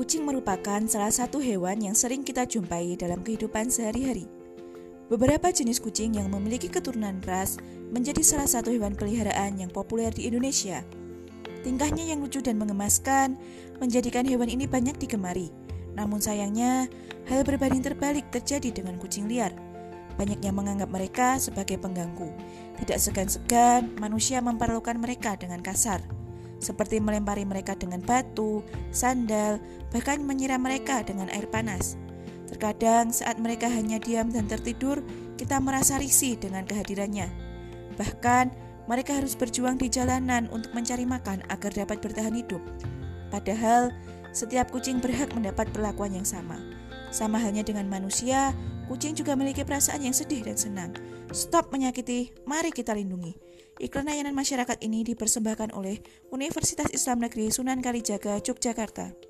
Kucing merupakan salah satu hewan yang sering kita jumpai dalam kehidupan sehari-hari. Beberapa jenis kucing yang memiliki keturunan ras menjadi salah satu hewan peliharaan yang populer di Indonesia. Tingkahnya yang lucu dan mengemaskan menjadikan hewan ini banyak digemari. Namun sayangnya, hal berbanding terbalik terjadi dengan kucing liar. Banyak yang menganggap mereka sebagai pengganggu. Tidak segan-segan, manusia memperlakukan mereka dengan kasar seperti melempari mereka dengan batu, sandal, bahkan menyiram mereka dengan air panas. Terkadang saat mereka hanya diam dan tertidur, kita merasa risih dengan kehadirannya. Bahkan, mereka harus berjuang di jalanan untuk mencari makan agar dapat bertahan hidup. Padahal, setiap kucing berhak mendapat perlakuan yang sama. Sama halnya dengan manusia, kucing juga memiliki perasaan yang sedih dan senang. Stop menyakiti, mari kita lindungi. Iklan layanan masyarakat ini dipersembahkan oleh Universitas Islam Negeri Sunan Kalijaga, Yogyakarta.